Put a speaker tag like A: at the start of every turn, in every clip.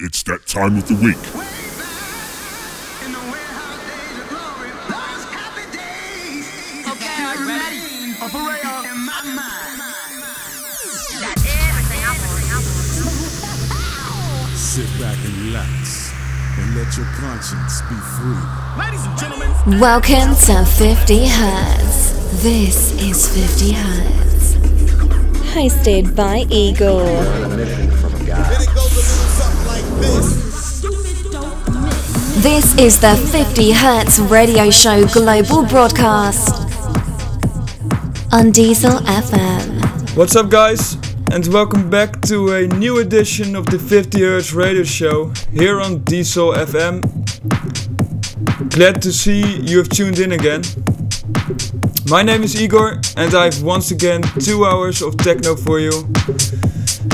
A: It's that time of the week.
B: Sit back and relax and let your conscience be free.
C: Ladies and gentlemen,
D: Welcome to 50 Hertz. This is 50 Hertz.
E: Hosted by Igor.
D: This is the 50 Hertz radio show global broadcast on Diesel FM.
F: What's up, guys? And welcome back to a new edition of the 50 Hertz radio show here on Diesel FM. Glad to see you have tuned in again. My name is Igor, and I've once again two hours of techno for you.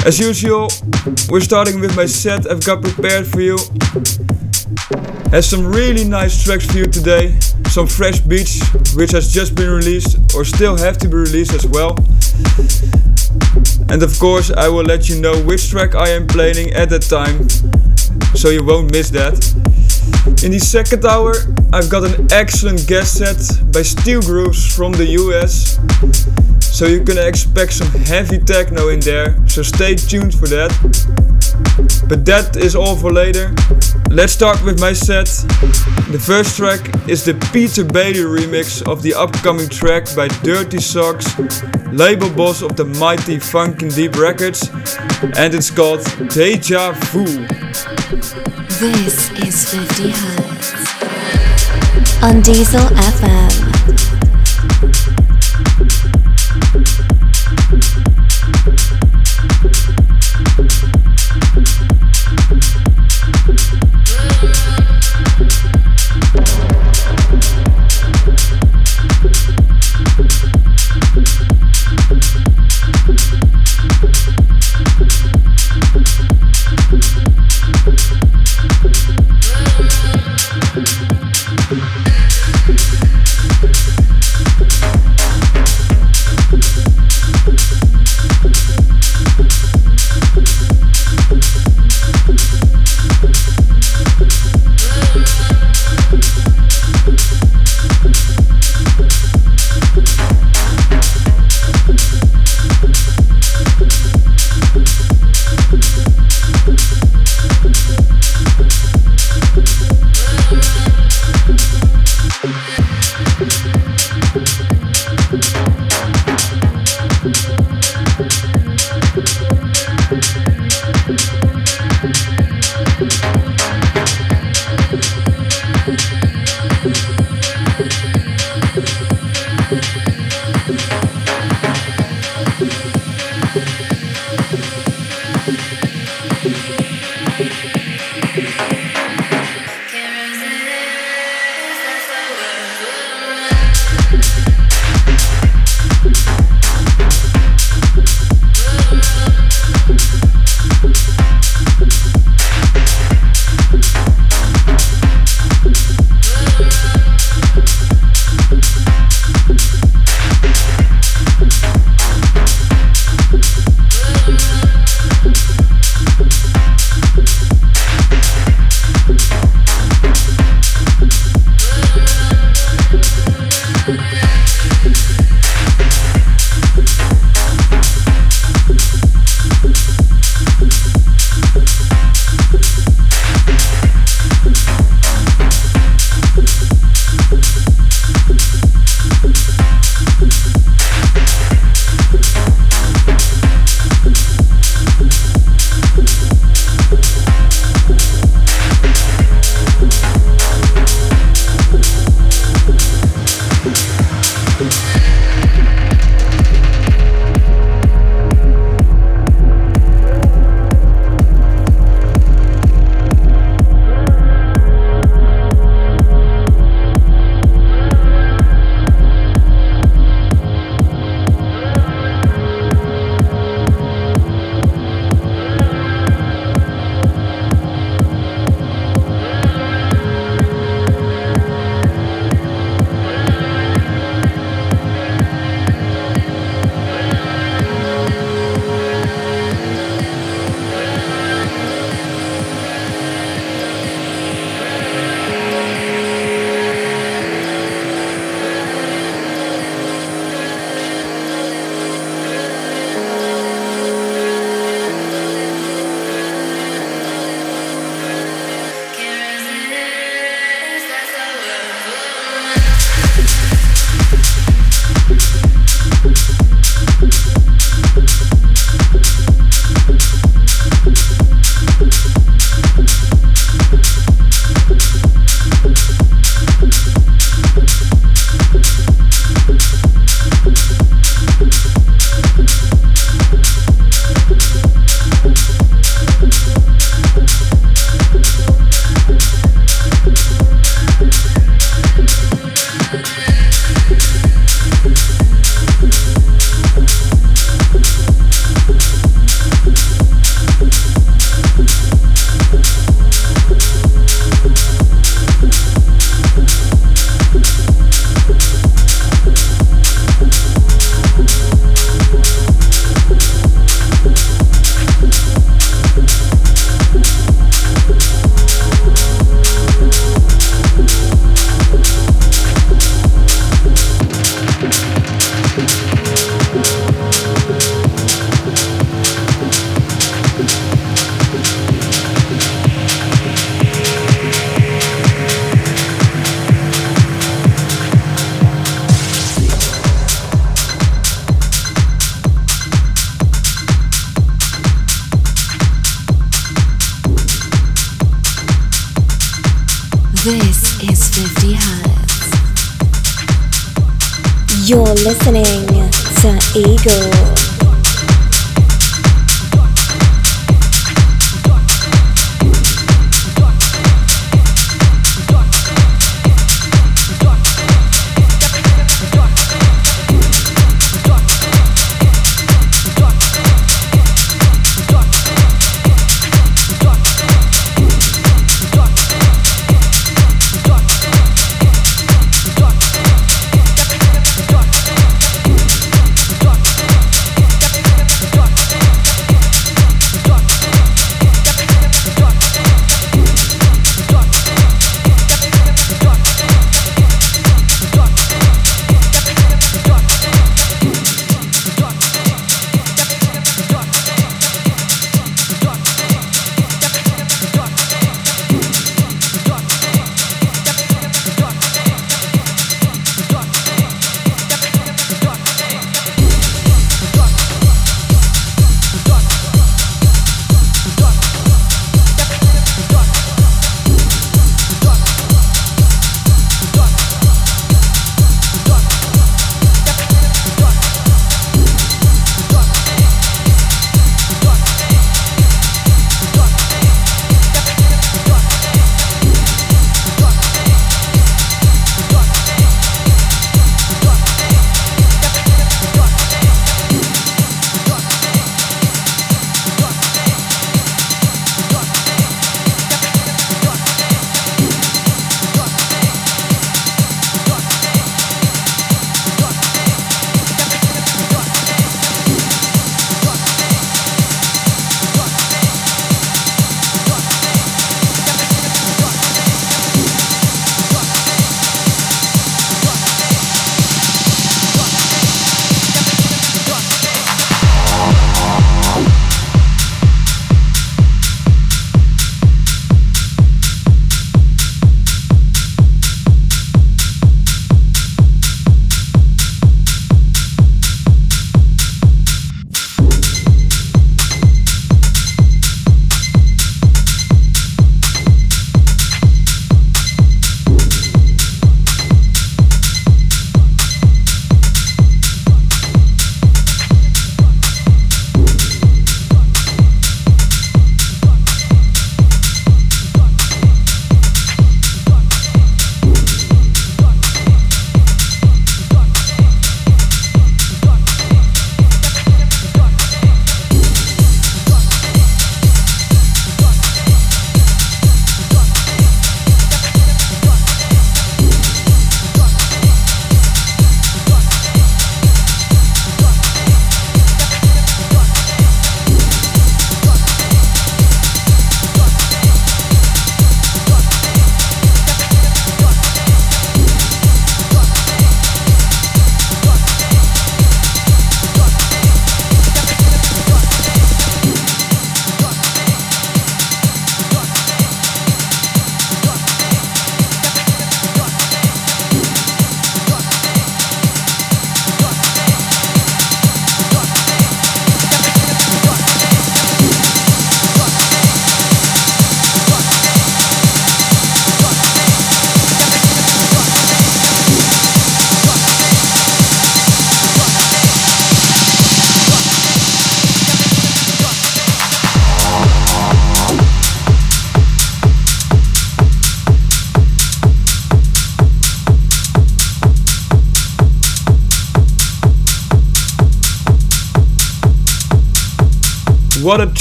F: As usual, we're starting with my set I've got prepared for you. Has some really nice tracks for you today, some fresh beats which has just been released or still have to be released as well. And of course, I will let you know which track I am playing at that time, so you won't miss that. In the second hour, I've got an excellent guest set by Steel Grooves from the US, so you can expect some heavy techno in there, so stay tuned for that. But that is all for later. Let's start with my set. The first track is the Peter Bailey remix of the upcoming track by Dirty Socks, label boss of the mighty Funkin' Deep Records, and it's called Deja Vu.
D: This is 50 Hertz on Diesel FM.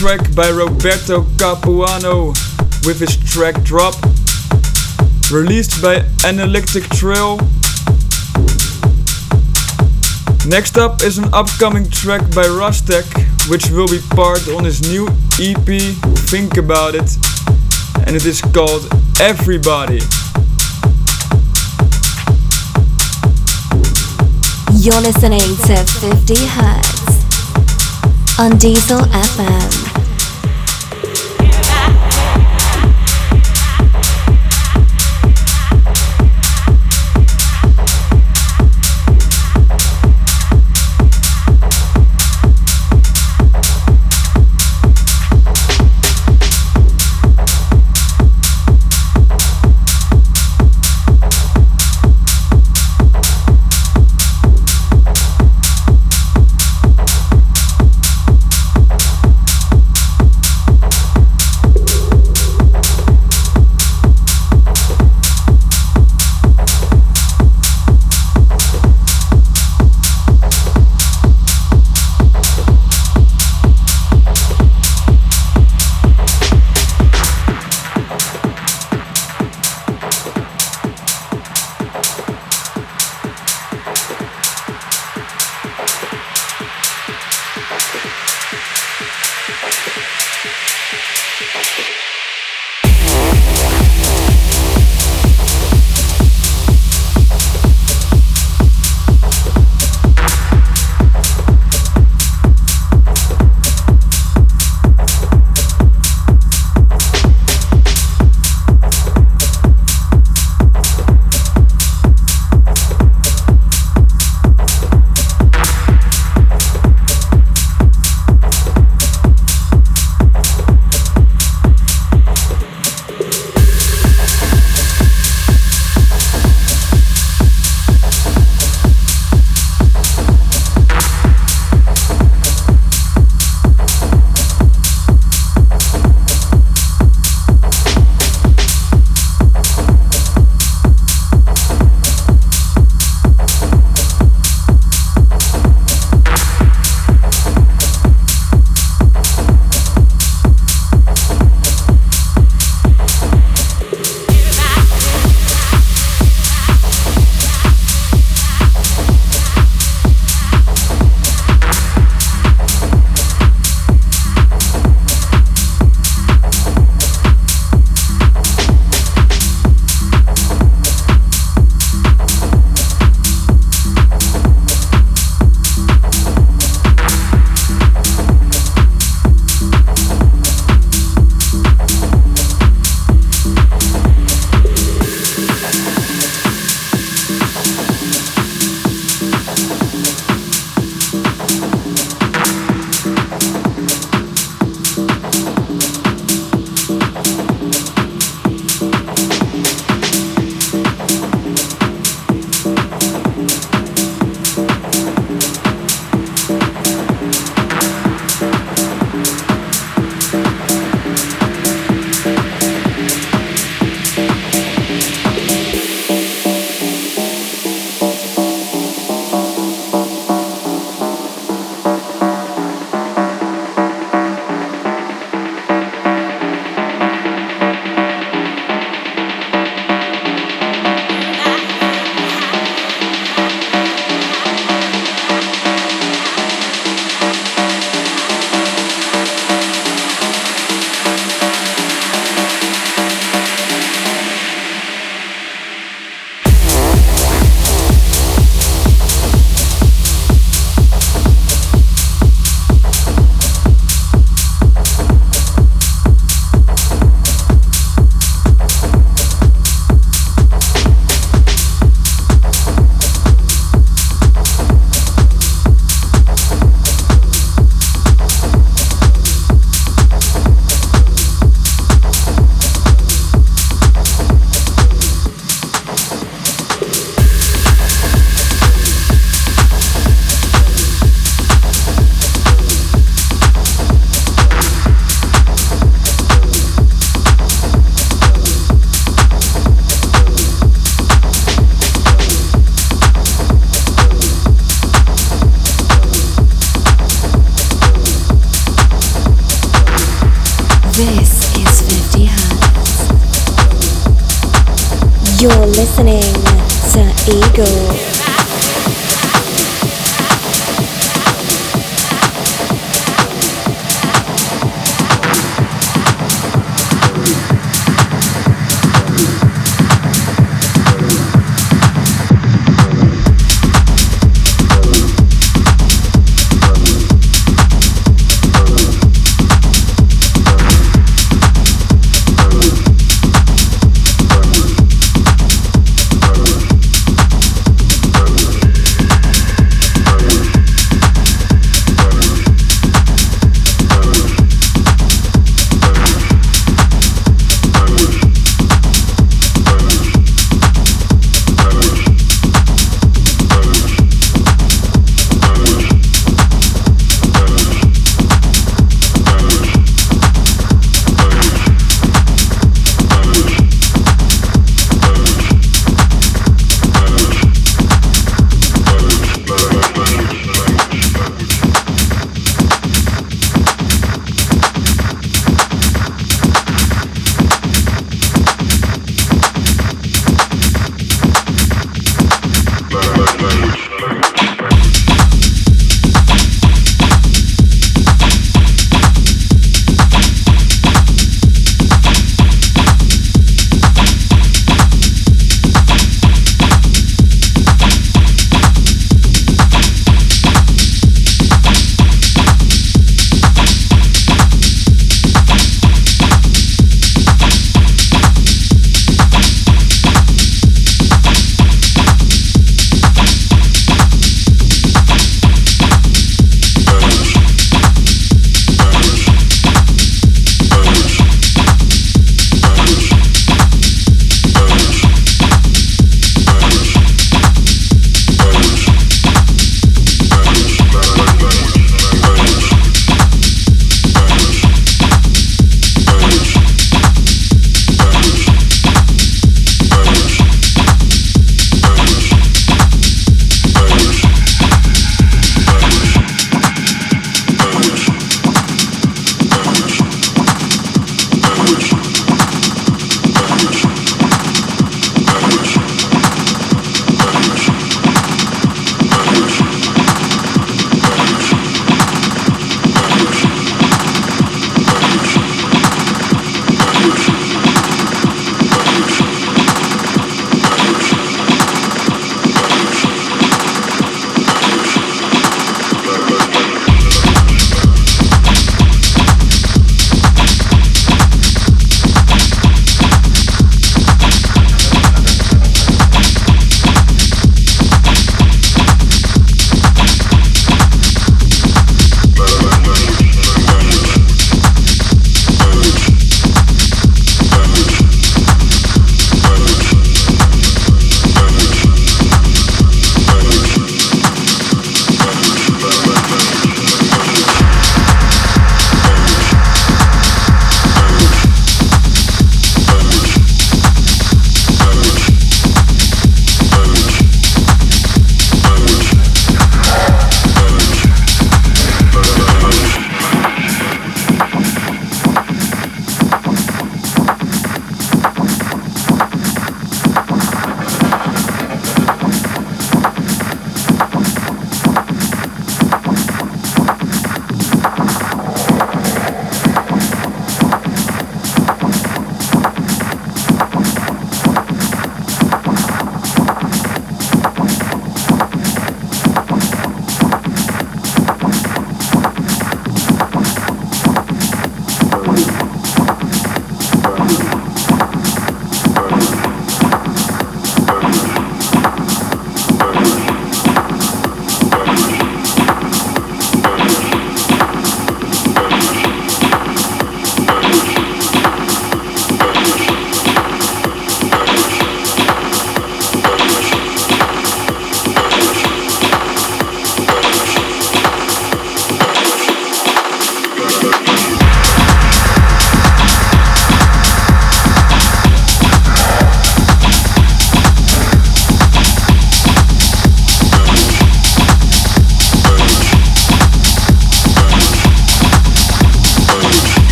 F: Track by Roberto Capuano with his track Drop, released by Analytic Trail. Next up is an upcoming track by Rustek, which will be part on his new EP Think About It, and it is called Everybody.
D: You're listening to 50 Hertz on Diesel FM.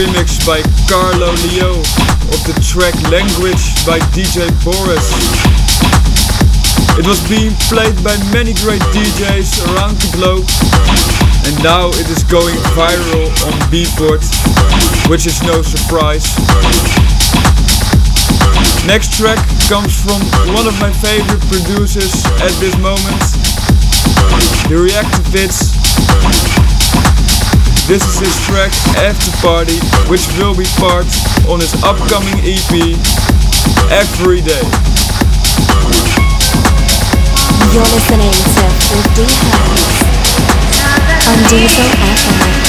F: Remix by Carlo Lio of the track Language by DJ Boris. It was being played by many great DJs around the globe and now it is going viral on Beatport, which is no surprise. Next track comes from one of my favorite producers at this moment, the Reactivists. This is his track After Party, which will be part on his upcoming EP, Every Day.
D: You're listening to 50 Hertz on Diesel FM.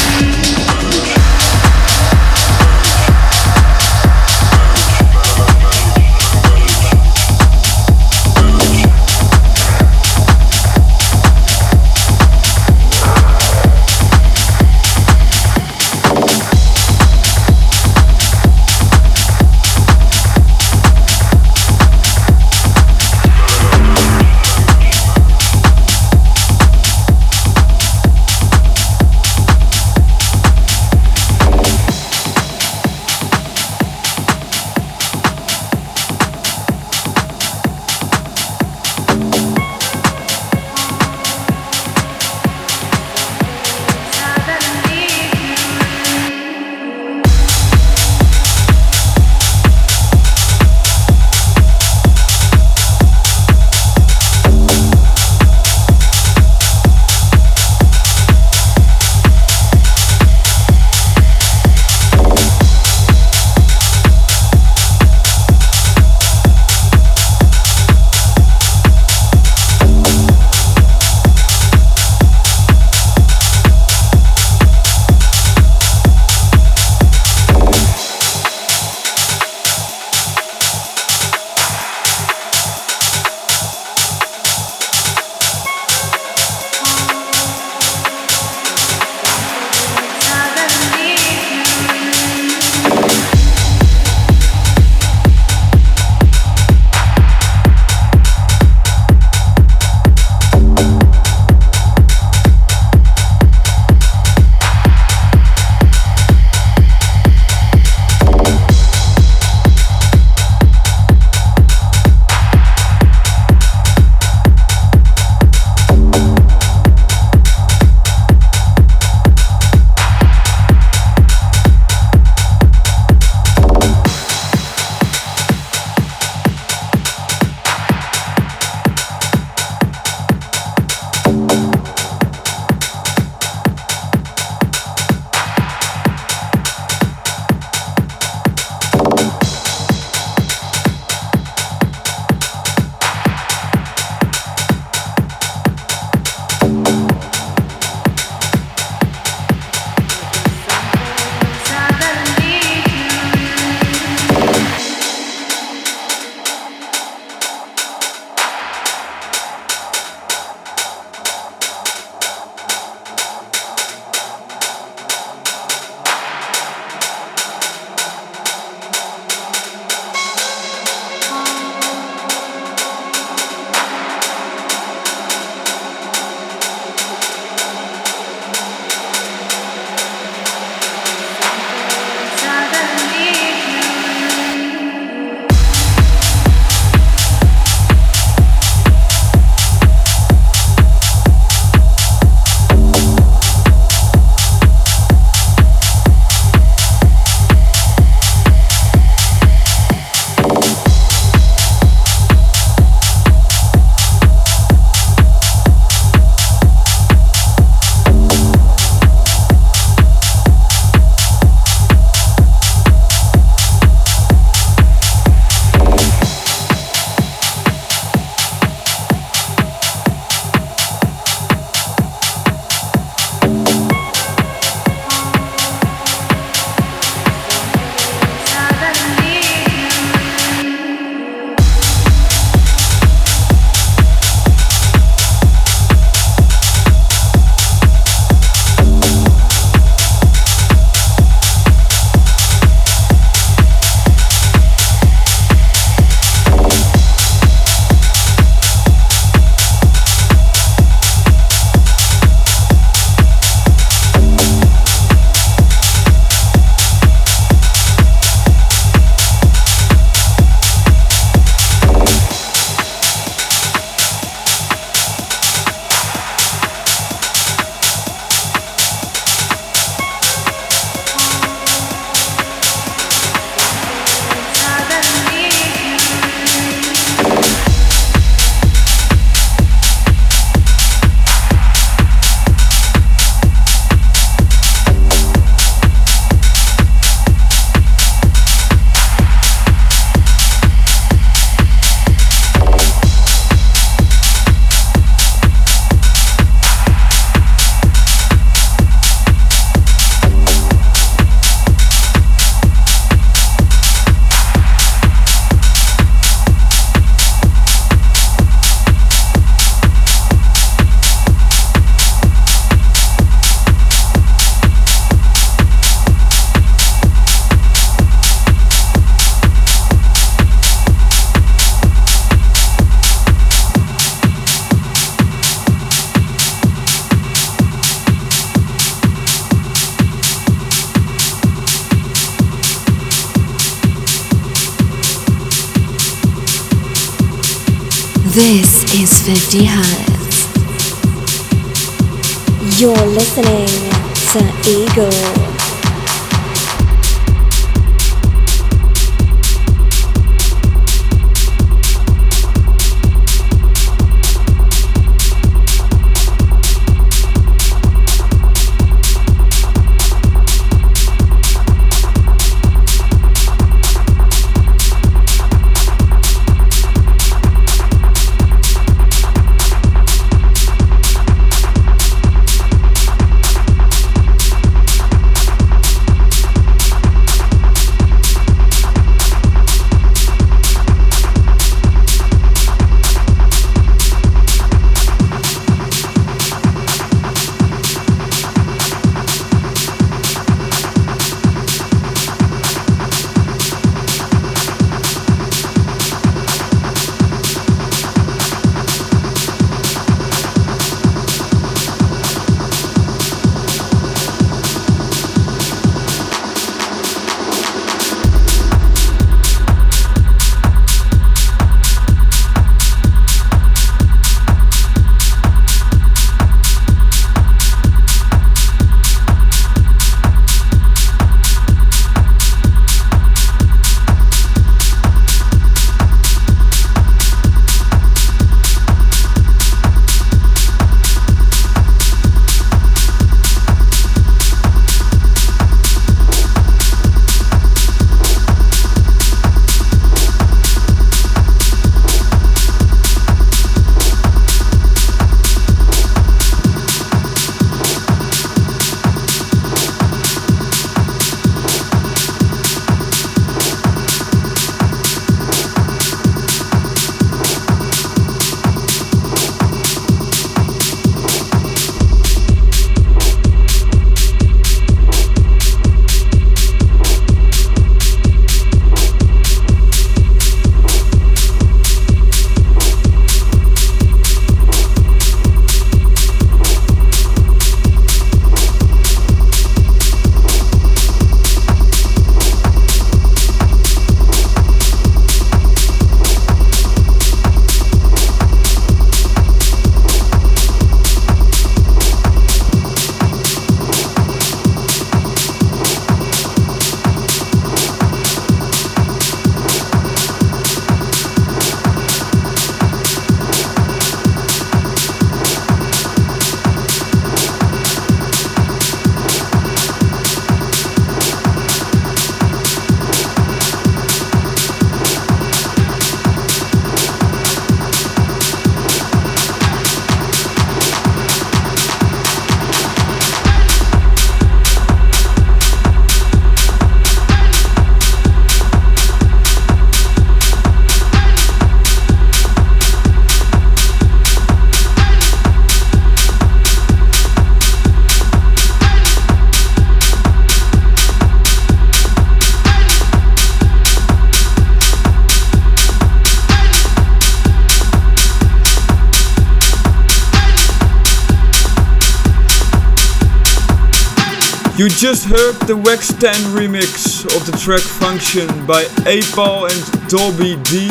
F: You just heard the Wax 10 remix of the track Function by A.Paul and Dolby D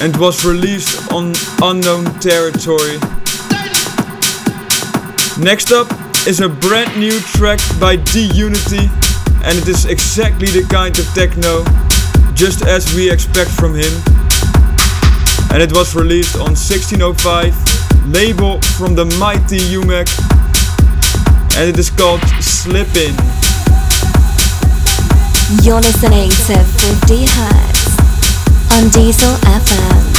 F: and was released on Unknown Territory. Next up is a brand new track by D Unity and it is exactly the kind of techno just as we expect from him. And it was released on 1605, label from the mighty UMEK and it is called Slippin'.
D: You're listening to 50 Hertz on Diesel FM.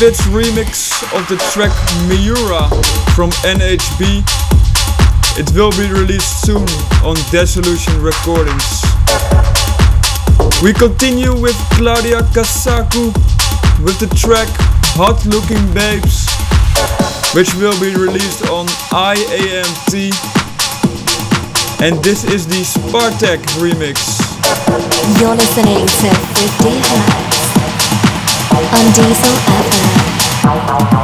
F: Reactivits remix of the track Miura from NHB. It will be released soon on Dissolution Recordings. We continue with Claudia Kasaku with the track Hot Looking Babes, which will be released on IAMT. And this is the Spartaque remix.
D: You're listening to 50 Hertz on Diesel FM. Thank you.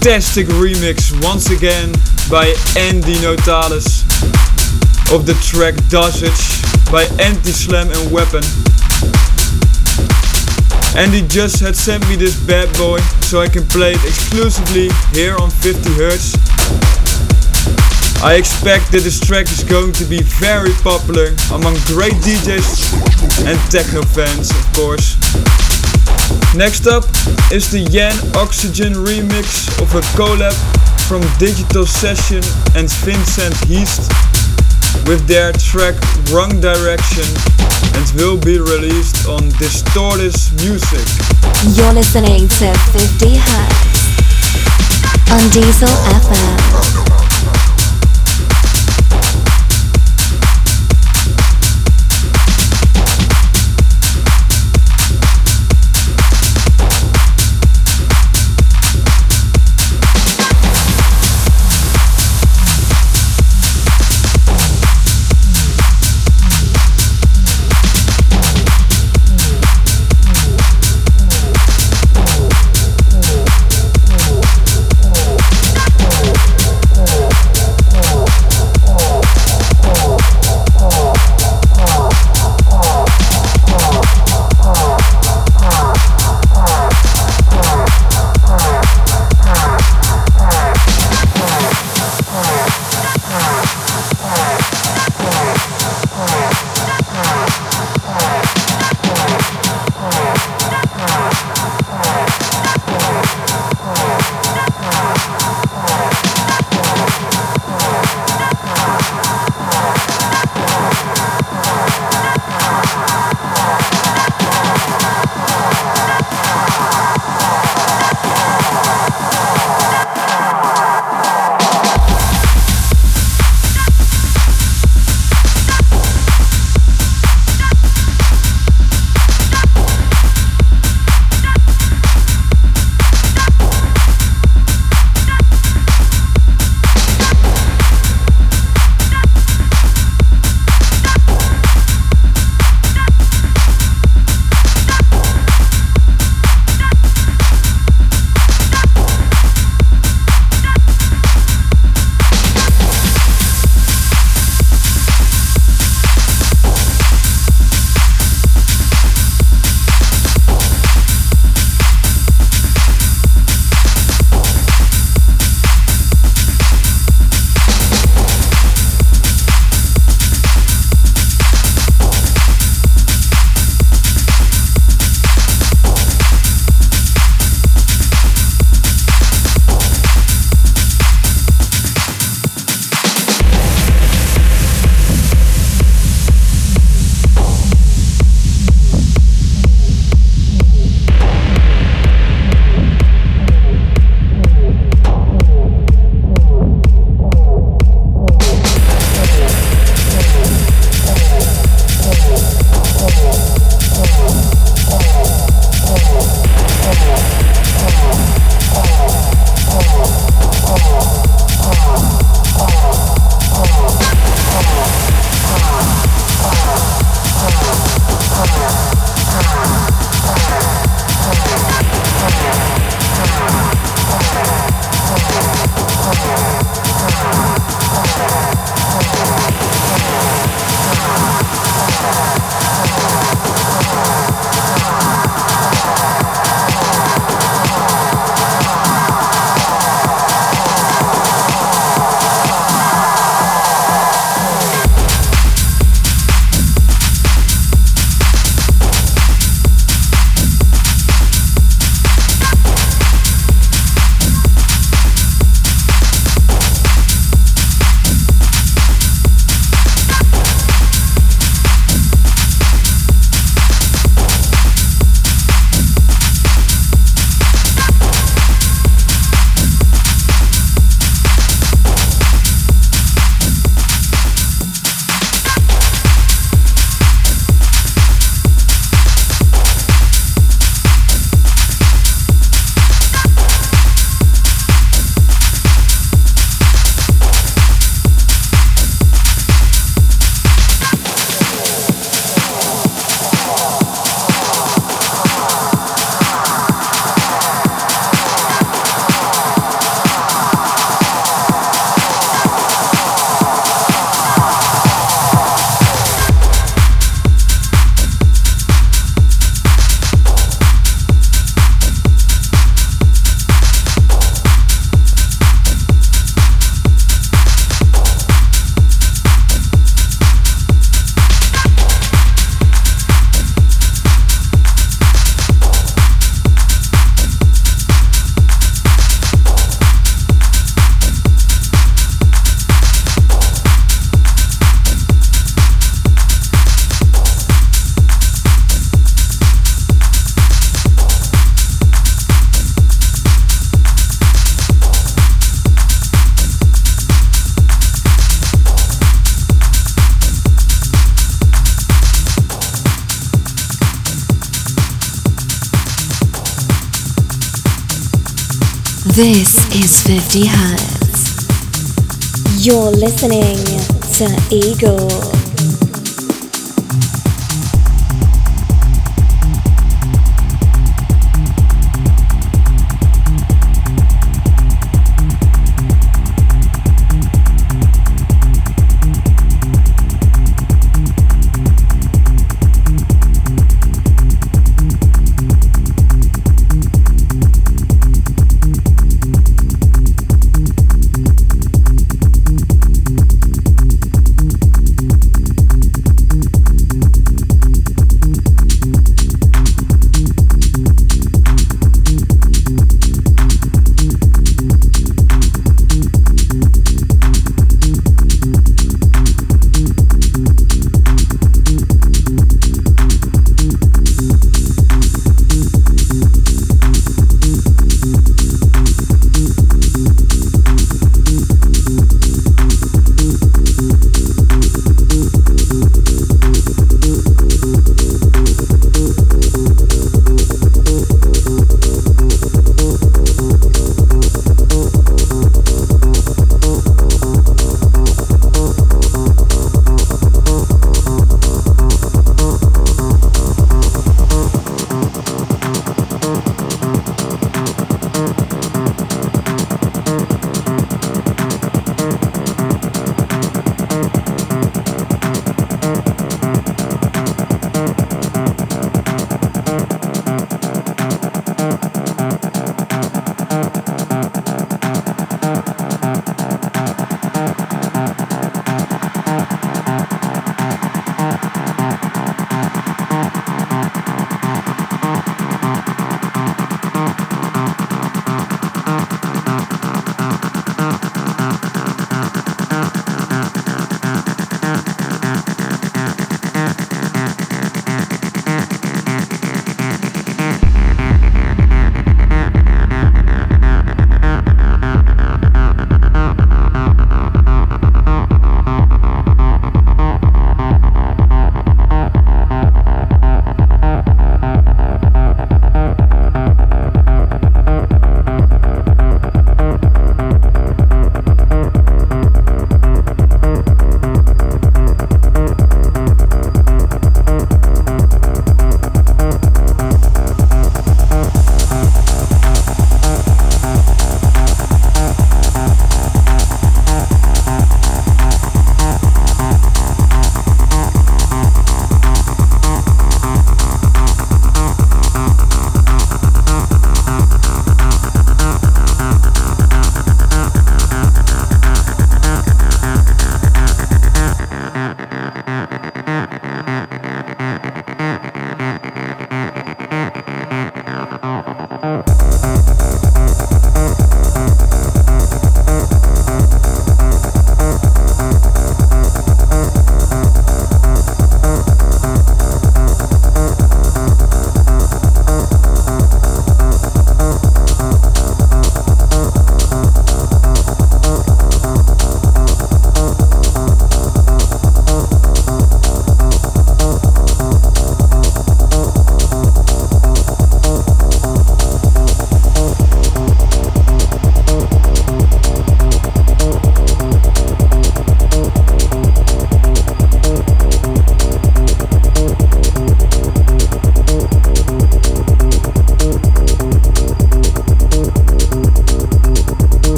F: Fantastic remix once again by Andy Notales of the track Dosage by Anti-Slam and Weapon. Andy just had sent me this bad boy so I can play it exclusively here on 50 Hertz. I expect that this track is going to be very popular among great DJs and techno fans of course. Next up is the Yan Oxygen remix of a collab from Digital Session and Vincent Heast with their track Wrong Direction and will be released on Distorted Music.
D: You're listening to 50 Hertz on Diesel FM. Listening to Eagle.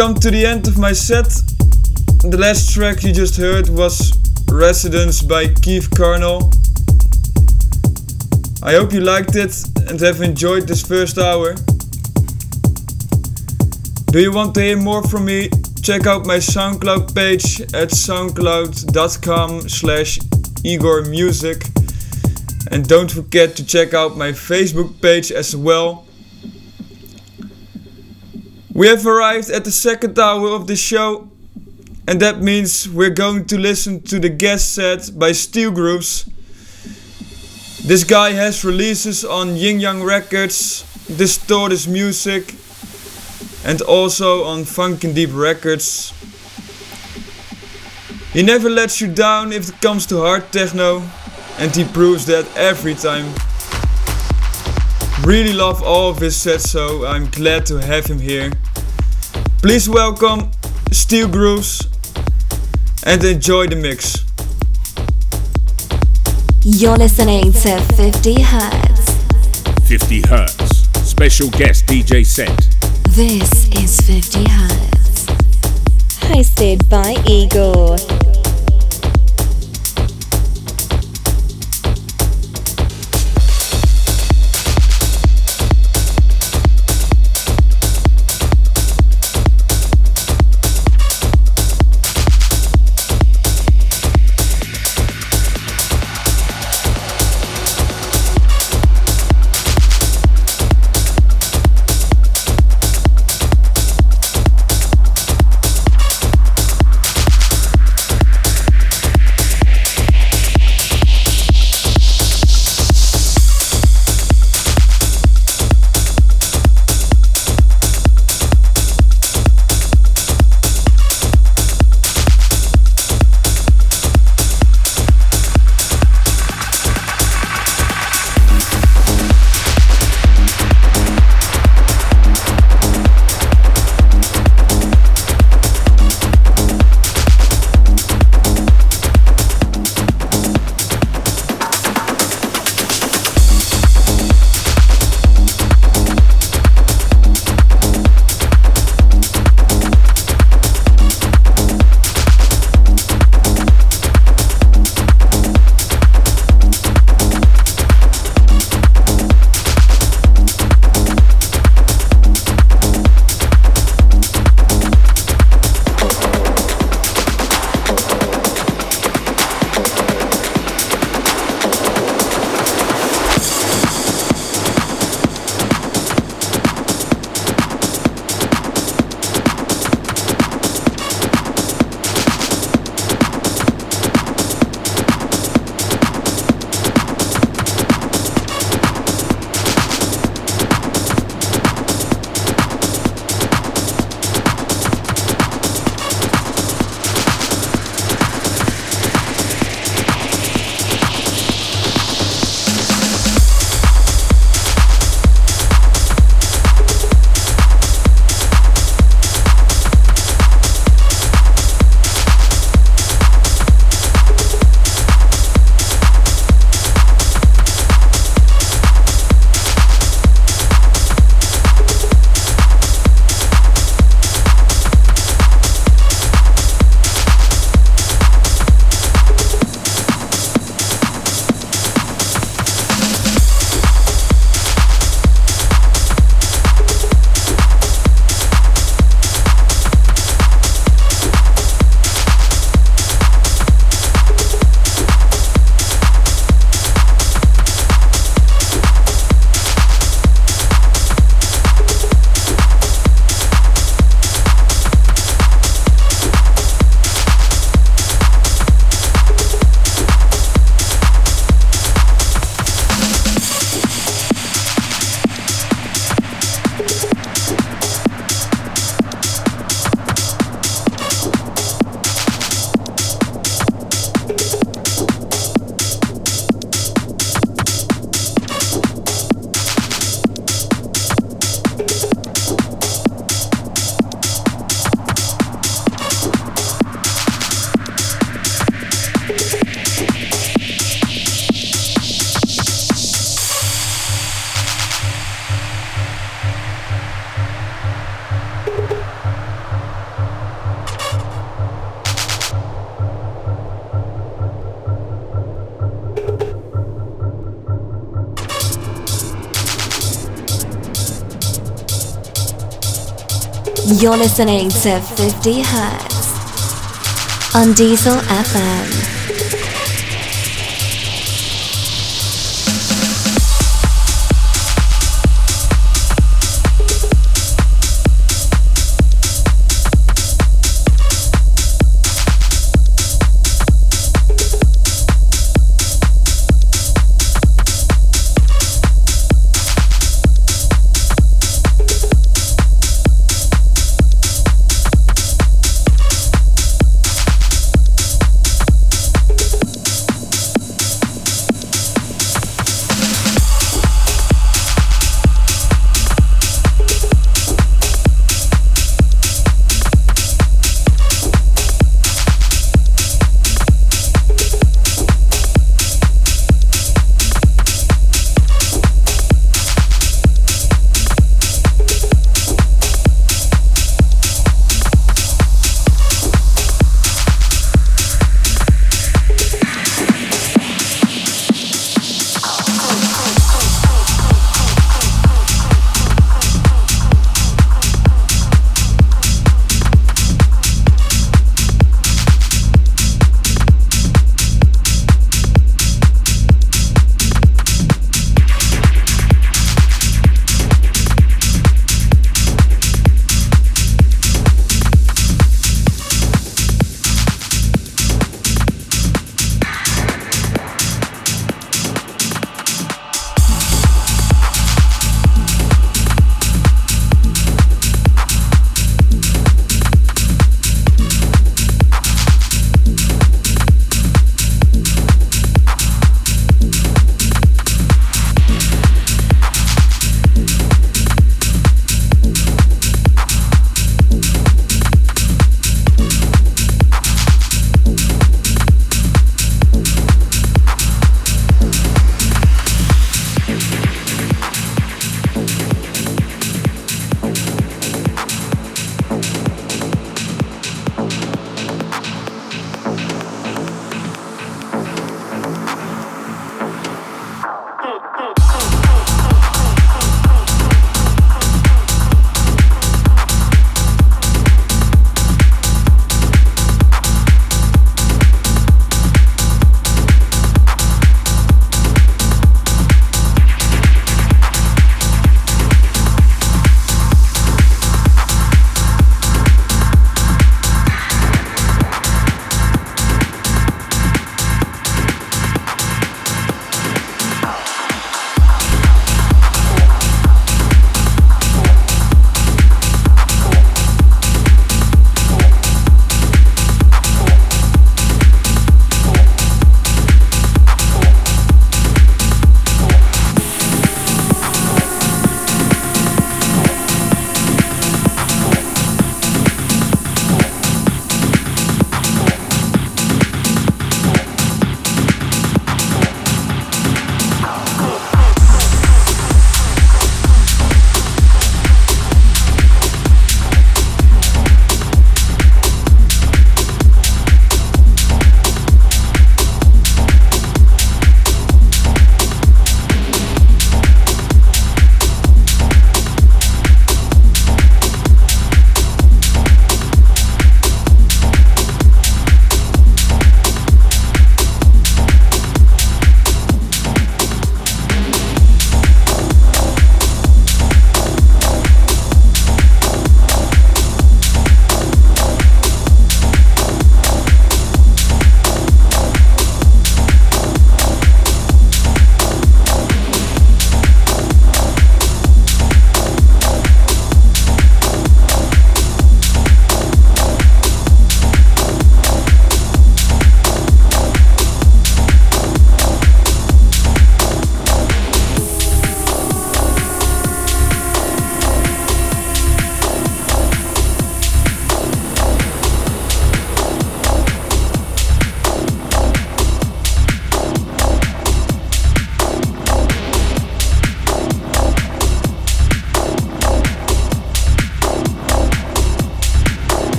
F: Come to the end of my set. The last track you just heard was Residence by Keith Carnal. I hope you liked it and have enjoyed this first hour. Do you want to hear more from me? Check out my SoundCloud page at soundcloud.com slash Igor Music. And don't forget to check out my Facebook page as well. We have arrived at the second hour of the show, and that means we're going to listen to the guest set by Steel Grooves. This guy has releases on Yin Yang Records, Distorted Music, and also on Funkin' Deep Records. He never lets you down if it comes to hard techno, and he proves that every time. Really love all of his sets, so I'm glad to have him here. Please welcome Steel Grooves and enjoy the mix.
D: You're listening to 50 Hertz.
G: 50 Hertz. Special guest DJ set.
H: This is 50 Hertz.
D: Hosted by Igor. You're listening to 50 Hertz on Diesel FM.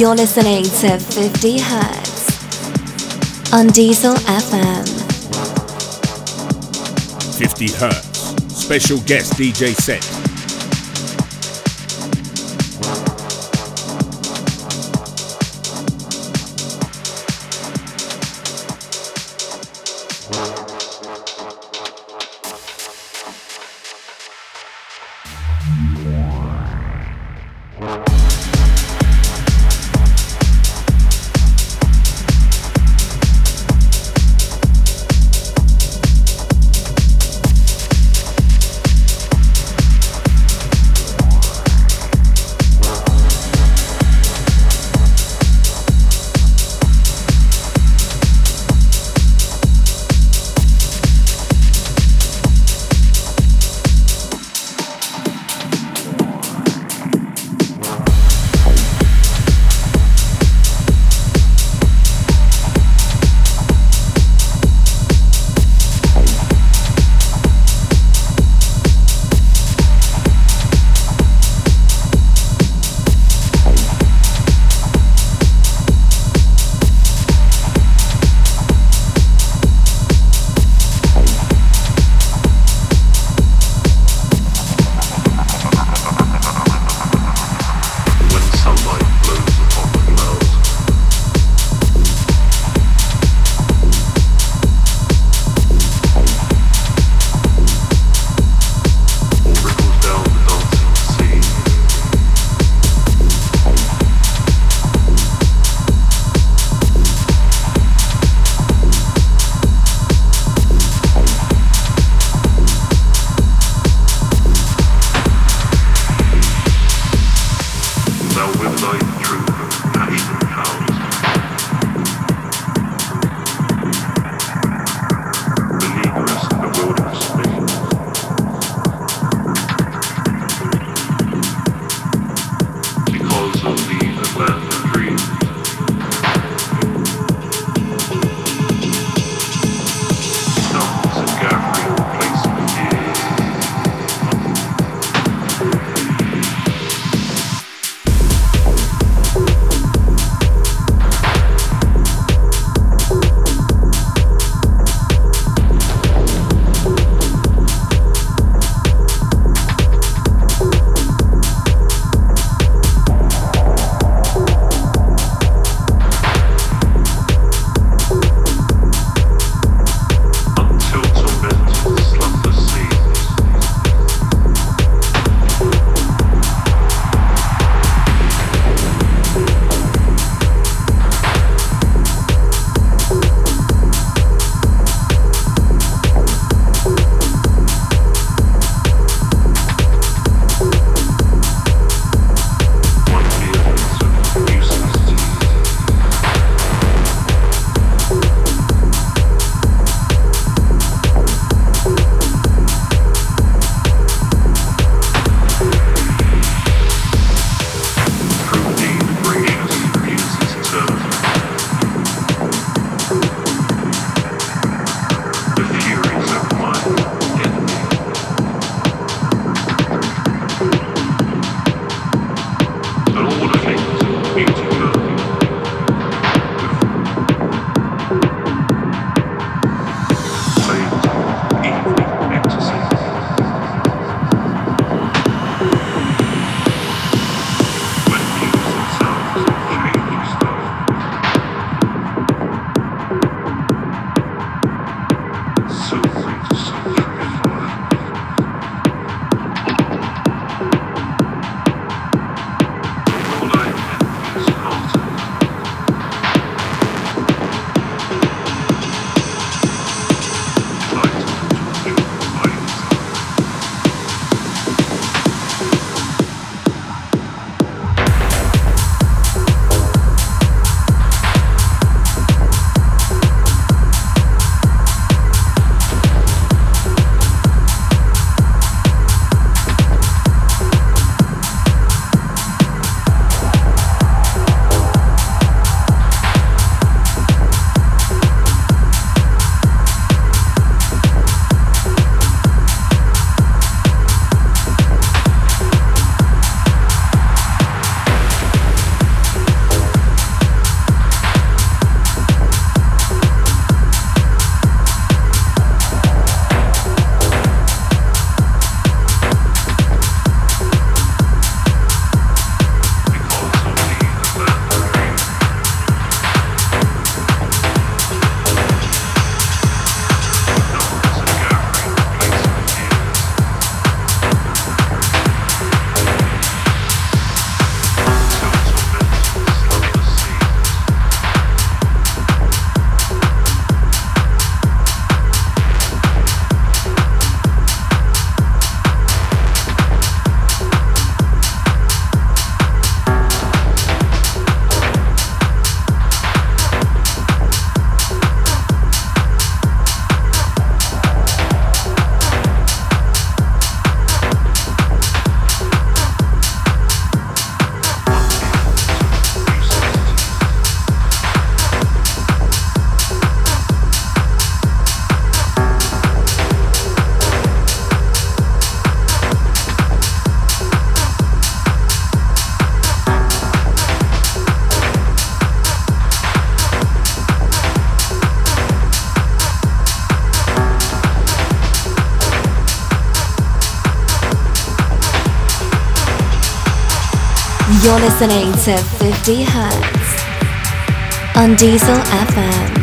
D: You're listening to 50 Hertz on Diesel FM.
I: 50 Hertz. Special guest DJ set.
D: Listening to 50 Hertz on Diesel FM.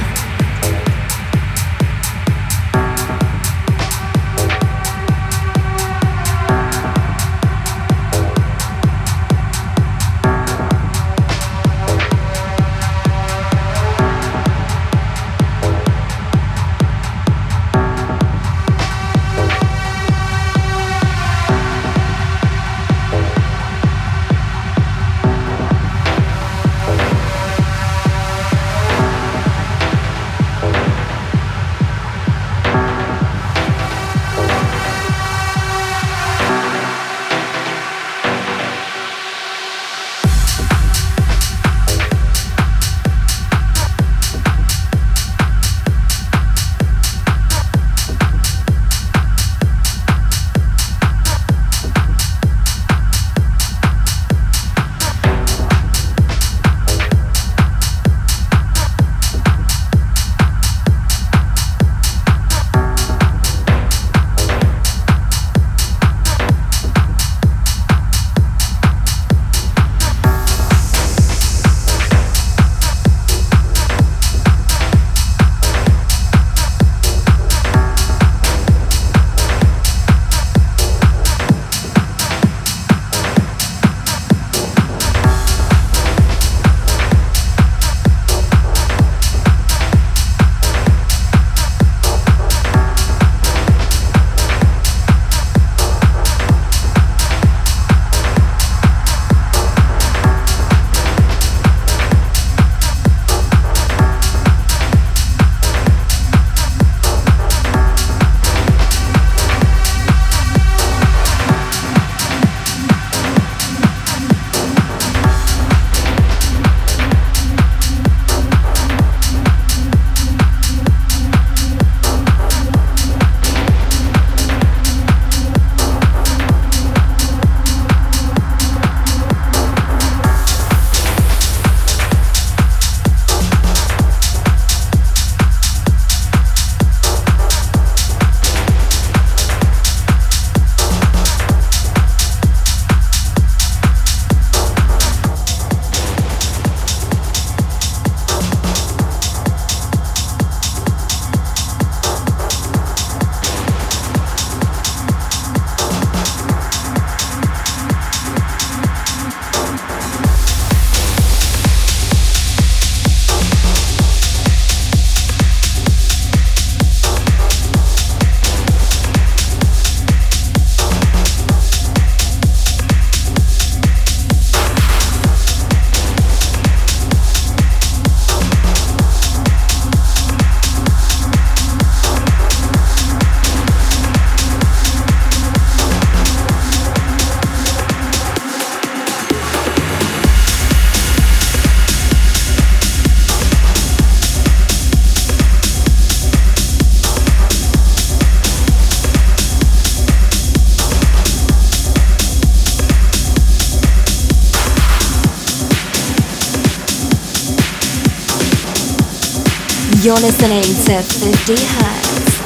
D: You're listening to 50 Hertz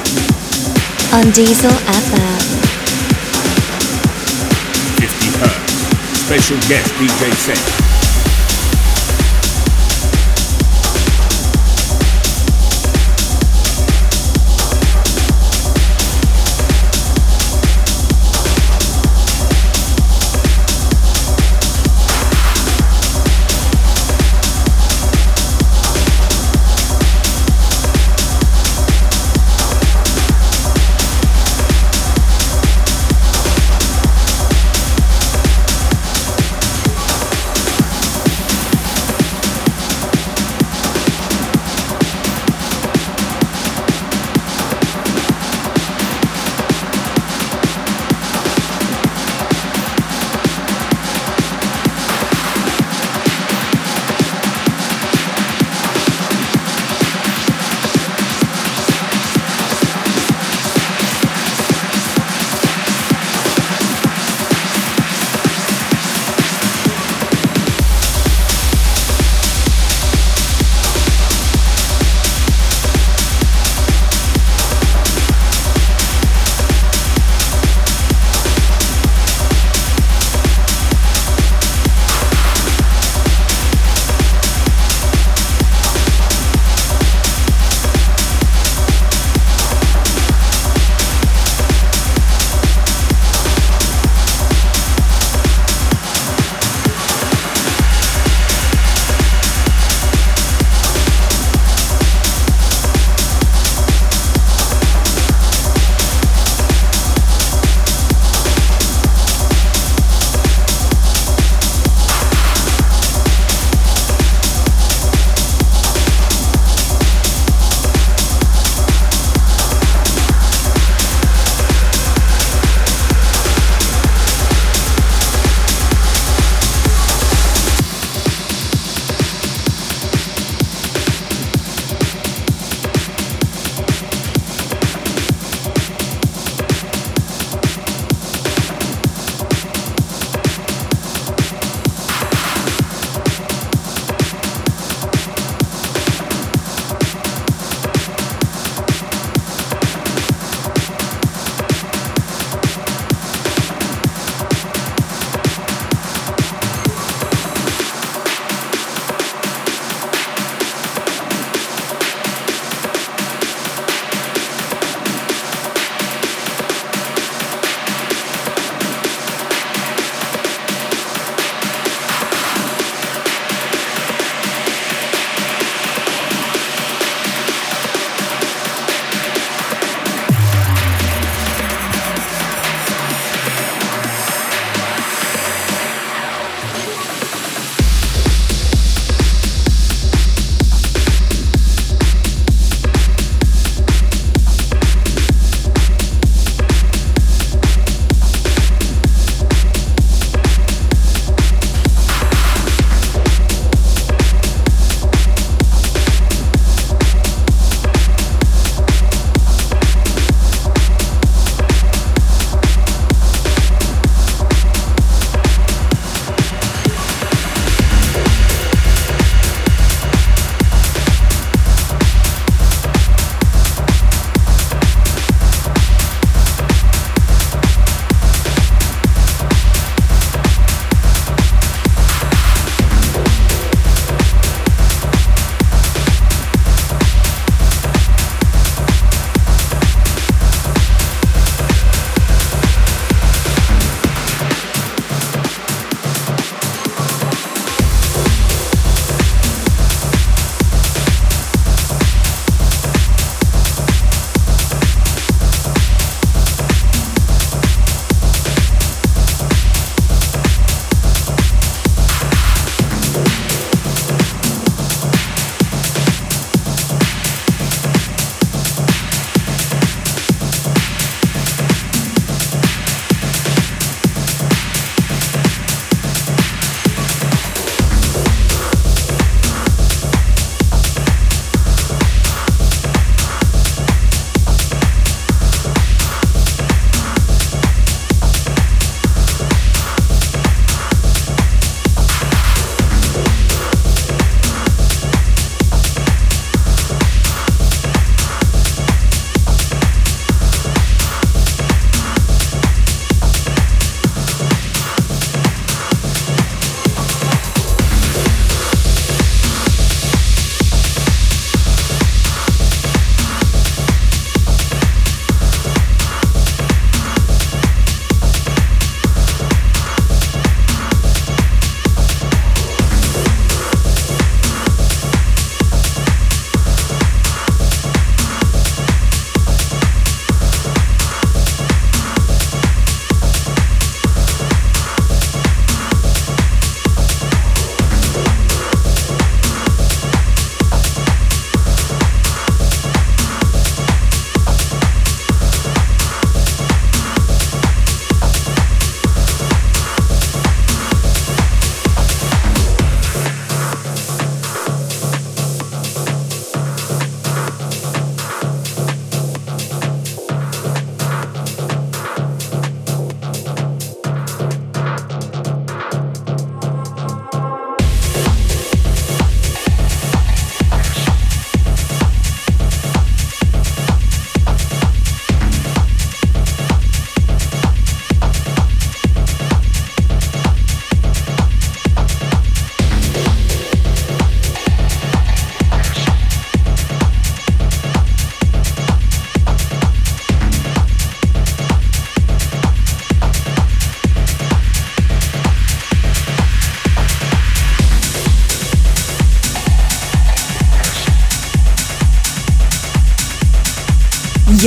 D: on Diesel FM.
I: 50 Hertz. Special guest DJ set.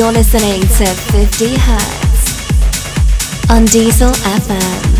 D: You're listening to 50 Hertz on Diesel FM.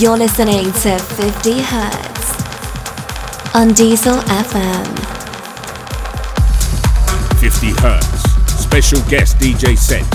D: You're listening to 50 Hertz on Diesel FM.
I: 50 Hertz. Special guest DJ set.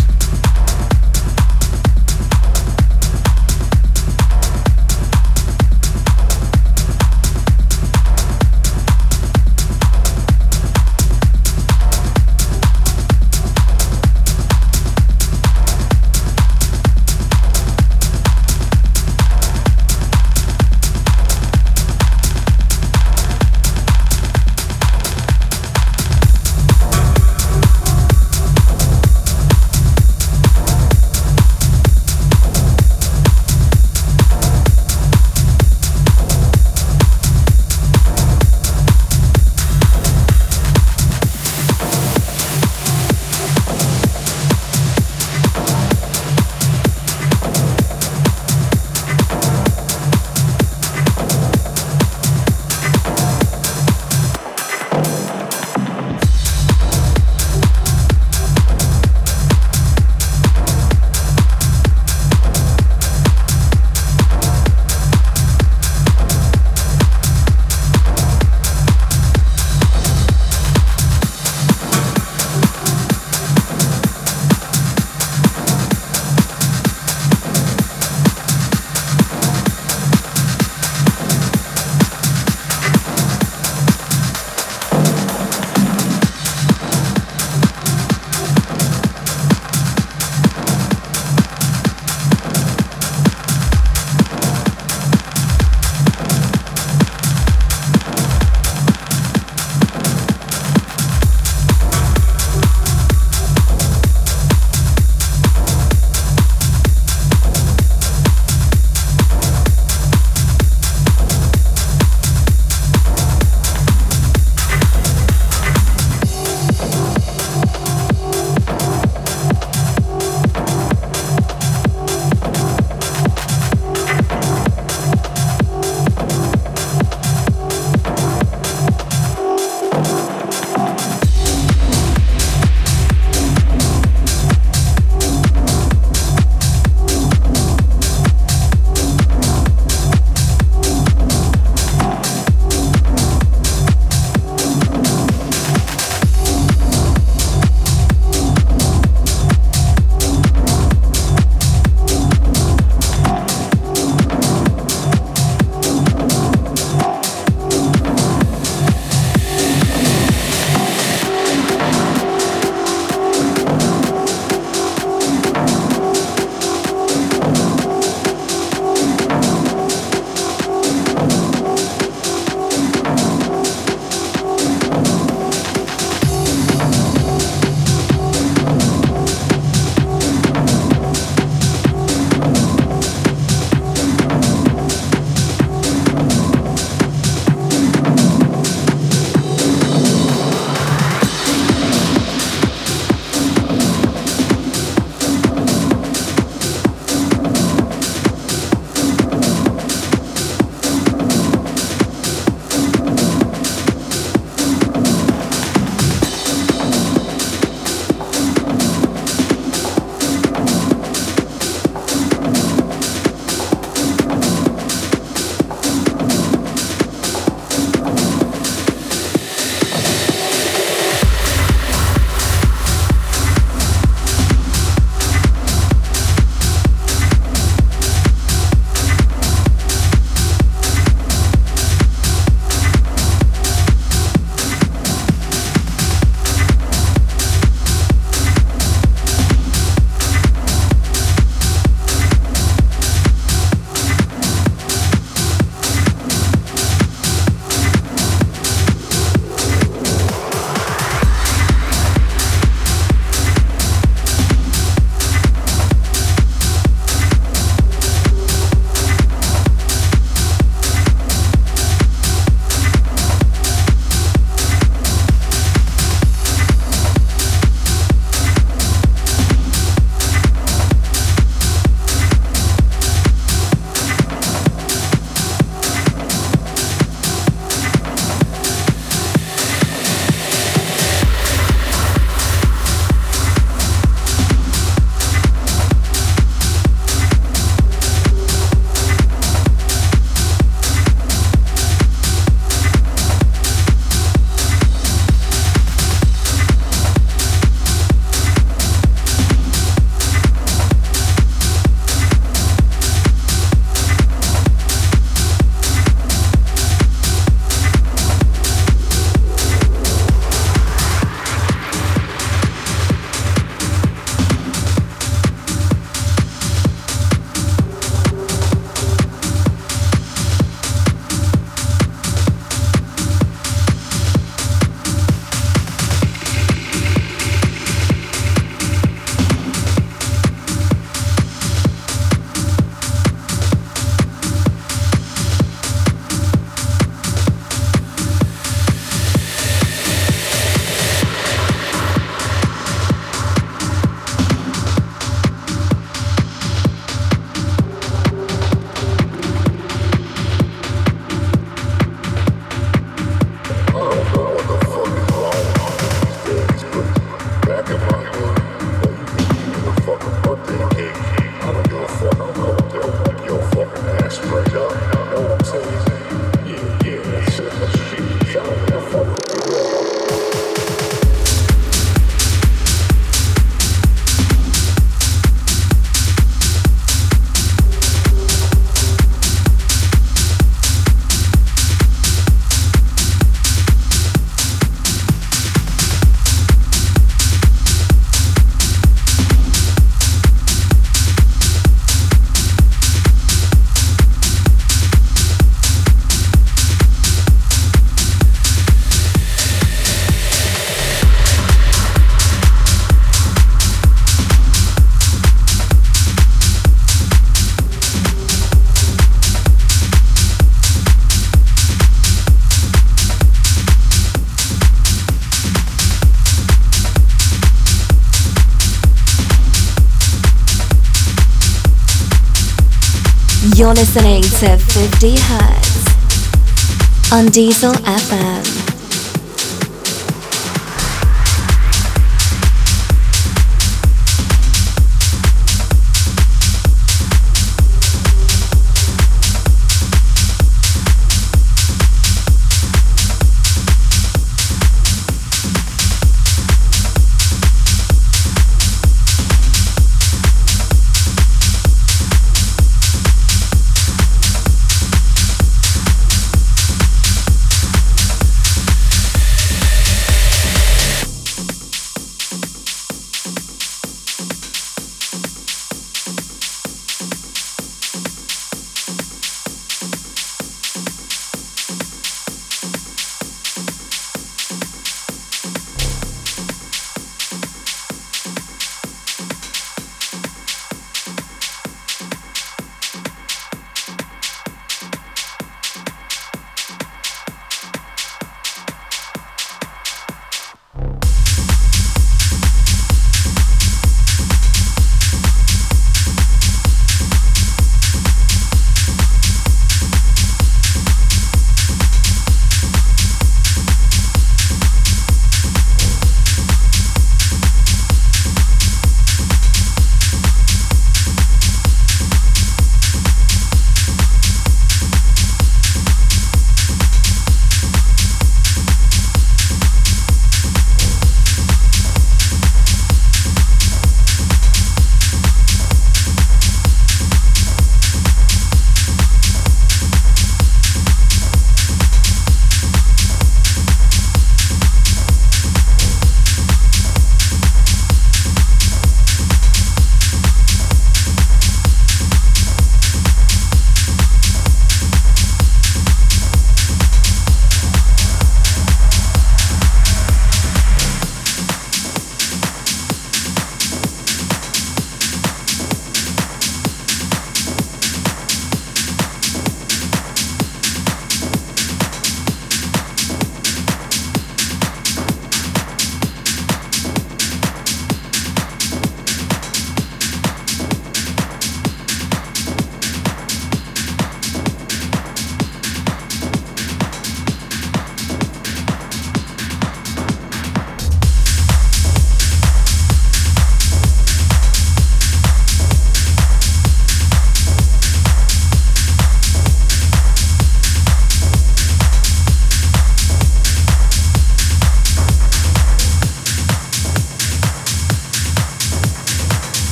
D: You're listening to 50 Hertz on Diesel FM.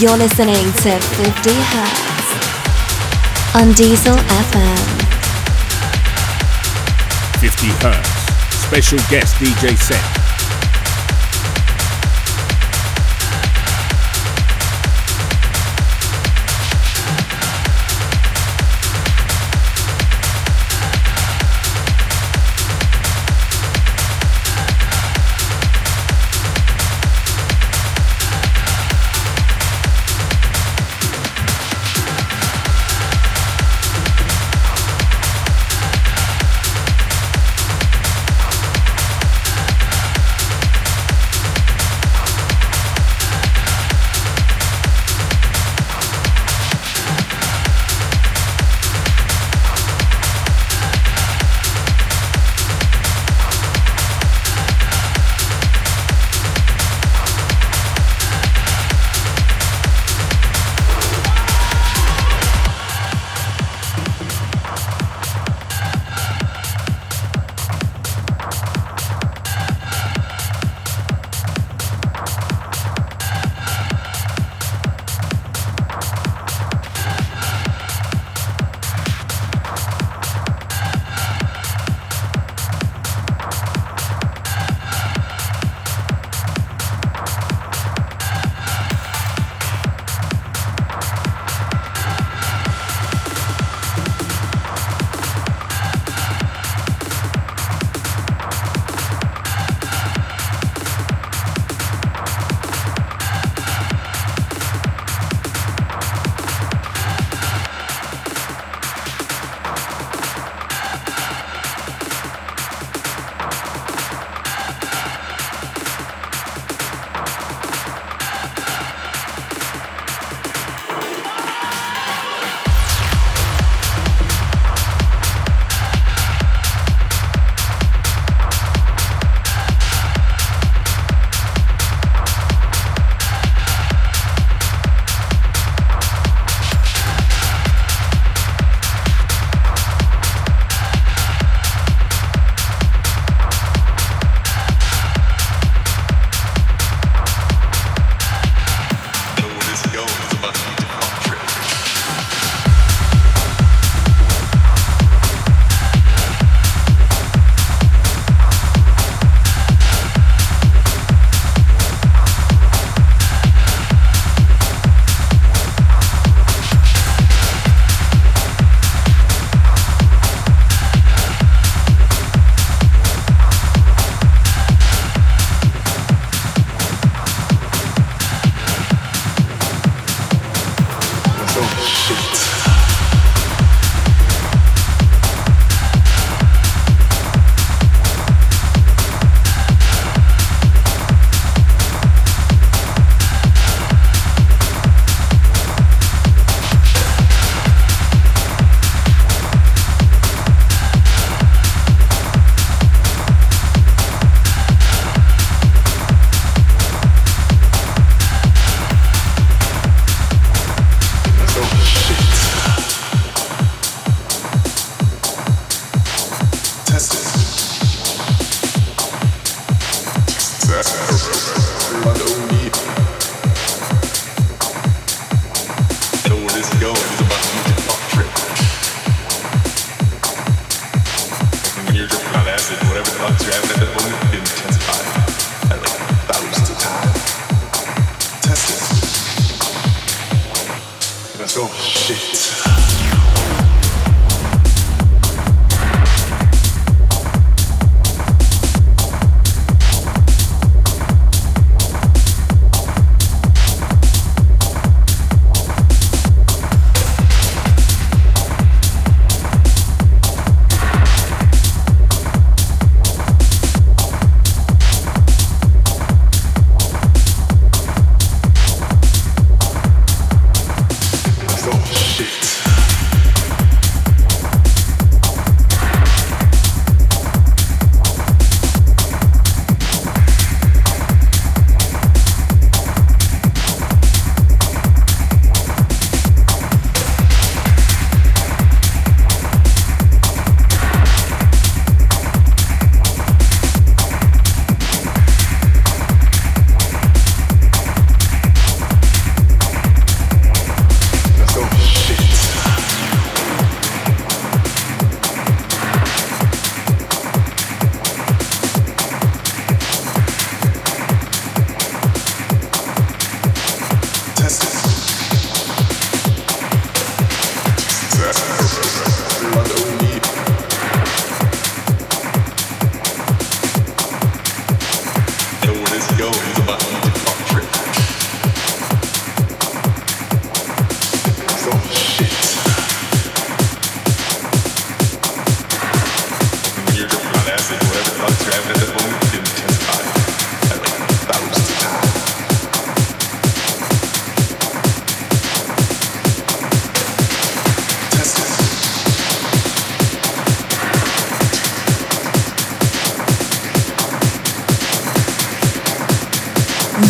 D: You're listening to 50 Hertz on Diesel FM.
G: 50 Hertz. Special guest DJ set.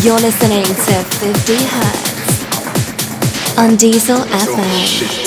D: You're listening to 50 Hertz on Diesel FM.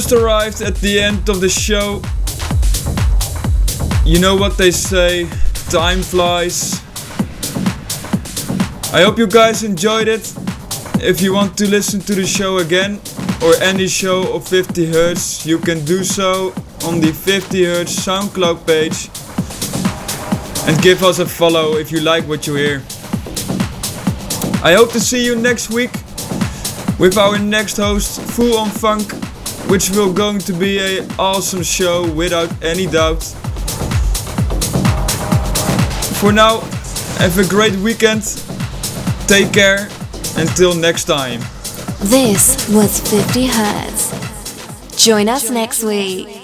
F: Just arrived at the end of the show. You know what they say, time flies. I hope you guys enjoyed it. If you want to listen to the show again or any show of 50 Hertz, you can do so on the 50 Hertz SoundCloud page and give us a follow if you like what you hear. I hope to see you next week with our next host, Full on Funk which will going to be a awesome show without any doubt. For now, have a great weekend. Take care. Until next time.
D: This was 50 Hertz. Join us next week.